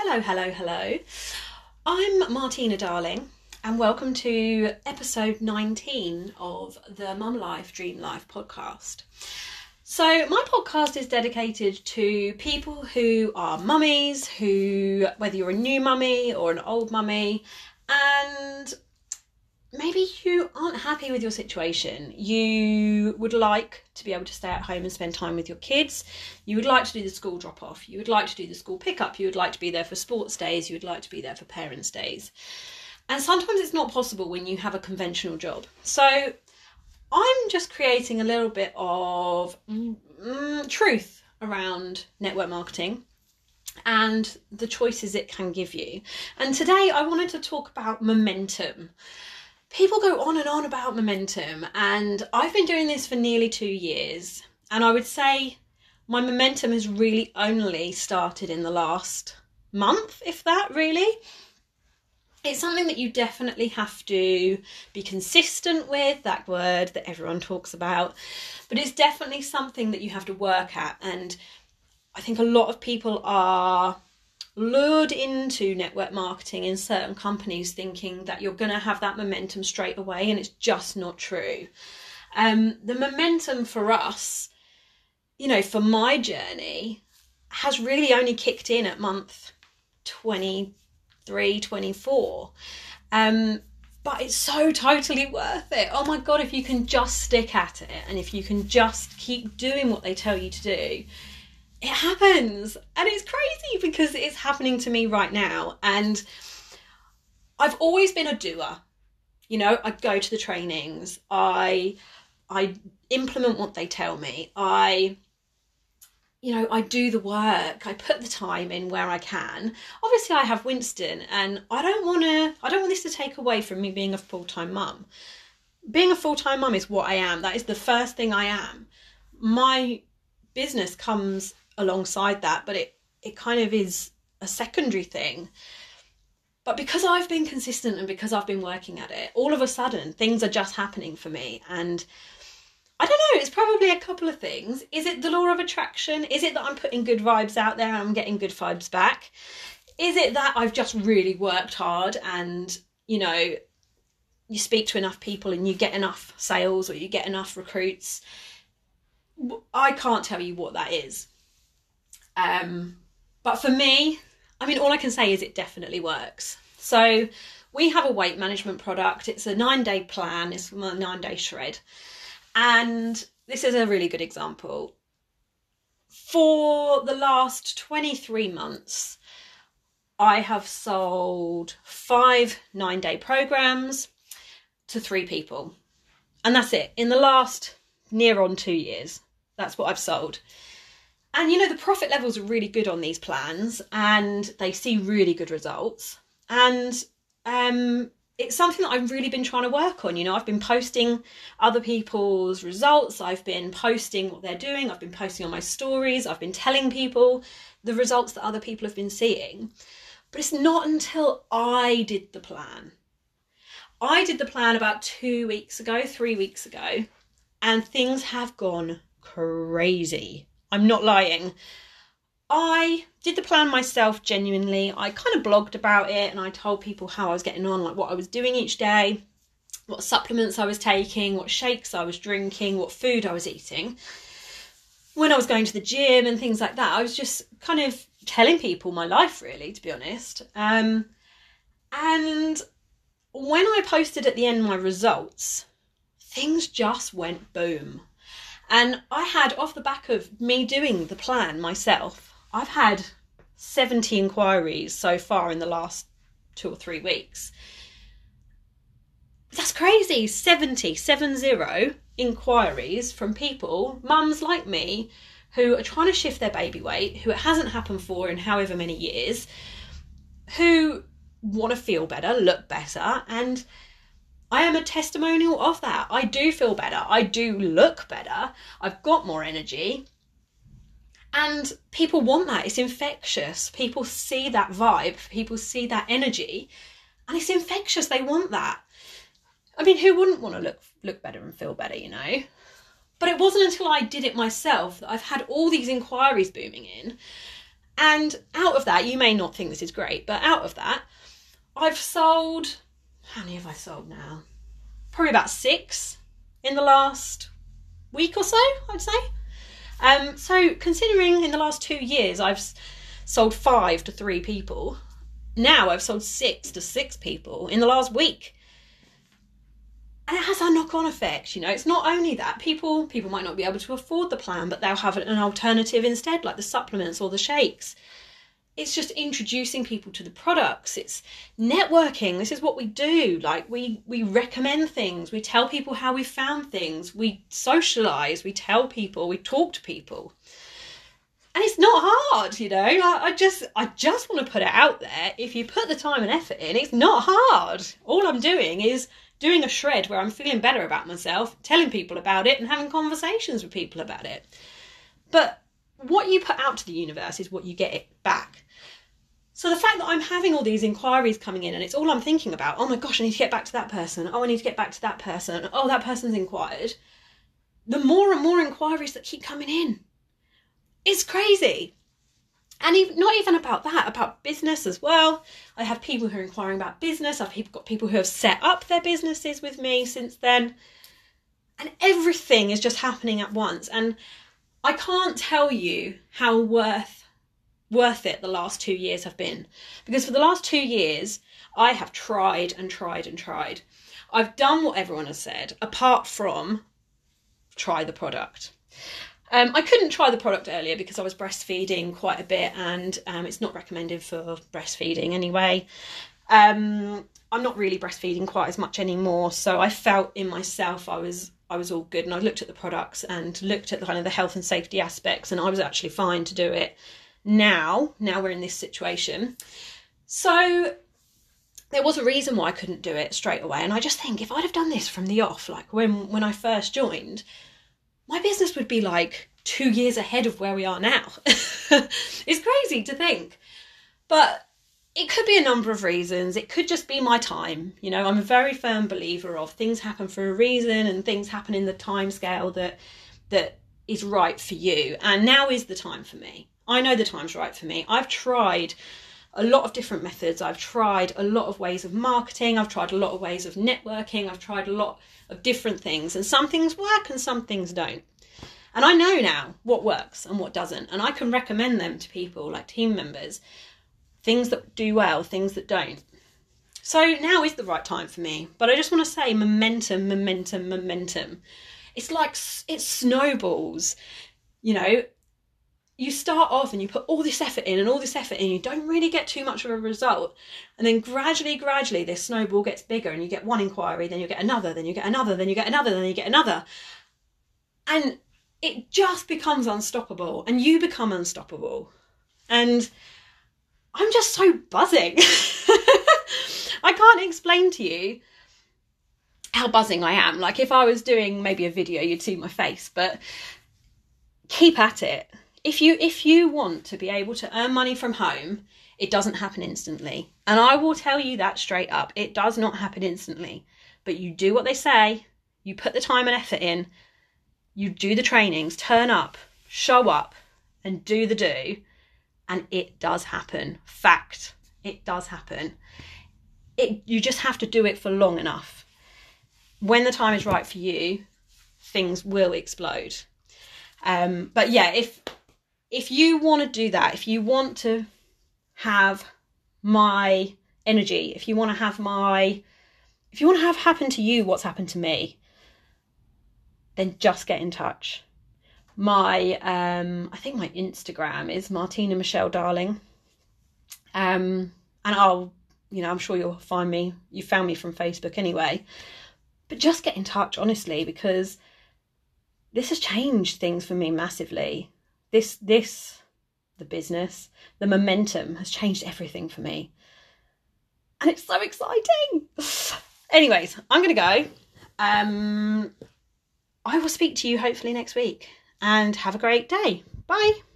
Hello, hello, hello. I'm Martina Darling, and welcome to episode 19 of the Mum Life Dream Life podcast. So, my podcast is dedicated to people who are mummies, who, whether you're a new mummy or an old mummy, and maybe you aren't happy with your situation. You would like to be able to stay at home and spend time with your kids. You would like to do the school drop off. You would like to do the school pickup. You would like to be there for sports days. You would like to be there for parents' days. And sometimes it's not possible when you have a conventional job. So I'm just creating a little bit of mm, truth around network marketing and the choices it can give you. And today I wanted to talk about momentum people go on and on about momentum, and I've been doing this for nearly two years. And I would say my momentum has really only started in the last month, if that really. It's something that you definitely have to be consistent with, that word that everyone talks about. But it's definitely something that you have to work at. And I think a lot of people are lured into network marketing in certain companies thinking that you're going to have that momentum straight away and it's just not true. Um, the momentum for us you know for my journey has really only kicked in at month 23 24 um, but it's so totally worth it. Oh my god if you can just stick at it and if you can just keep doing what they tell you to do it happens. And it's crazy because it's happening to me right now. And i've always been a doer. You know i go to the trainings. I i implement what they tell me. I you know i do the work. I put the time in where i can. Obviously i have winston and i don't want to i don't want this to take away from me being a full-time mum. Being a full-time mum is what i am. That is the first thing i am. My business comes alongside that, but it it kind of is a secondary thing. But because I've been consistent and because I've been working at it, all of a sudden things are just happening for me. And I don't know, it's probably a couple of things. Is it the law of attraction? Is it that I'm putting good vibes out there and I'm getting good vibes back? Is it that I've just really worked hard and, you know, you speak to enough people and you get enough sales or you get enough recruits? I can't tell you what that is. Um, but for me, I mean, all I can say is it definitely works. So we have a weight management product. It's a nine day plan. It's a nine day shred, and this is a really good example. For the last 23 months, I have sold five nine day programs to three people. And that's it. In the last near on two years, that's what I've sold and you know the profit levels are really good on these plans and they see really good results and um, it's something that I've really been trying to work on. You know, I've been posting other people's results, I've been posting what they're doing, I've been posting on my stories, I've been telling people the results that other people have been seeing. But it's not until I did the plan. I did the plan about two weeks ago, three weeks ago, and things have gone crazy. I'm not lying. I did the plan myself genuinely. I kind of blogged about it and I told people how I was getting on, like what I was doing each day, what supplements I was taking, what shakes I was drinking, what food I was eating. When I was going to the gym and things like that, I was just kind of telling people my life, really, to be honest. Um, and when I posted at the end my results, things just went boom. And I had, off the back of me doing the plan myself, I've had 70 inquiries so far in the last two or three weeks. That's crazy. 70, 70 inquiries from people, mums like me, who are trying to shift their baby weight, who it hasn't happened for in however many years, who want to feel better, look better, and I am a testimonial of that. I do feel better. I do look better. I've got more energy. And people want that. It's infectious. People see that vibe, people see that energy, and it's infectious. They want that. I mean, who wouldn't want to look look better and feel better, you know? But it wasn't until I did it myself that I've had all these inquiries booming in. And out of that, you may not think this is great, but out of that, I've sold how many have I sold now? Probably about six in the last week or so, I'd say. Um, so considering in the last two years I've sold five to three people, now I've sold six to six people in the last week. And it has a knock-on effect, you know. It's not only that people people might not be able to afford the plan, but they'll have an alternative instead, like the supplements or the shakes it's just introducing people to the products. It's networking. This is what we do. Like we we recommend things. We tell people how we found things. We socialize. We tell people. We talk to people. And it's not hard you know? I, I just i just want to put it out there. If you put the time and effort in it's not hard. All i'm doing is doing a shred where i'm feeling better about myself telling people about it and having conversations with people about it. But what you put out to the universe is what you get back so the fact that I'm having all these inquiries coming in and it's all I'm thinking about, oh my gosh, I need to get back to that person. Oh, I need to get back to that person. Oh, that person's inquired. The more and more inquiries that keep coming in. It's crazy. And even, not even about that, about business as well. I have people who are inquiring about business. I've got people who have set up their businesses with me since then. And everything is just happening at once. And I can't tell you how worth worth it the last two years have been. Because for the last two years, I have tried and tried and tried. I've done what everyone has said, apart from try the product. Um, I couldn't try the product earlier because I was breastfeeding quite a bit, and um, it's not recommended for breastfeeding anyway. Um, I'm not really breastfeeding quite as much anymore, so I felt in myself I was I was all good, and I looked at the products and looked at the kind of the health and safety aspects, and I was actually fine to do it now, now we're in this situation. So there was a reason why I couldn't do it straight away. And I just think if I'd have done this from the off, like when, when I first joined, my business would be like two years ahead of where we are now. it's crazy to think. But it could be a number of reasons. It could just be my time. You know, I'm a very firm believer of things happen for a reason and things happen in the time scale that that is right for you. And now is the time for me. I know the time's right for me. I've tried a lot of different methods. I've tried a lot of ways of marketing. I've tried a lot of ways of networking. I've tried a lot of different things. And some things work and some things don't. And I know now what works and what doesn't. And I can recommend them to people like team members things that do well, things that don't. So now is the right time for me. But I just want to say momentum, momentum, momentum. It's like it snowballs. You know, you start off and you put all this effort in and all this effort in, you don't really get too much of a result. And then gradually, gradually, this snowball gets bigger and you get one inquiry, then you get another, then you get another, then you get another, then you get another. And it just becomes unstoppable and you become unstoppable. And I'm just so buzzing. I can't explain to you how buzzing I am. Like if I was doing maybe a video, you'd see my face, but keep at it if you if you want to be able to earn money from home it doesn't happen instantly. And i will tell you that straight up. It does not happen instantly. But you do what they say. You put the time and effort in. You do the trainings. Turn up. Show up. And do the do. And it does happen. Fact. It does happen. It you just have to do it for long enough. When the time is right for you things will explode. Um, but yeah if if you want to do that, if you want to have my energy, if you want to have my, if you want to have happen to you what's happened to me, then just get in touch. My, um, I think my Instagram is Martina Michelle Darling. Um, and I'll, you know, I'm sure you'll find me. You found me from Facebook anyway. But just get in touch, honestly, because this has changed things for me massively this this the business the momentum has changed everything for me. And it's so exciting. Anyways i'm gonna go. Um i will speak to you hopefully next week and have a great day. Bye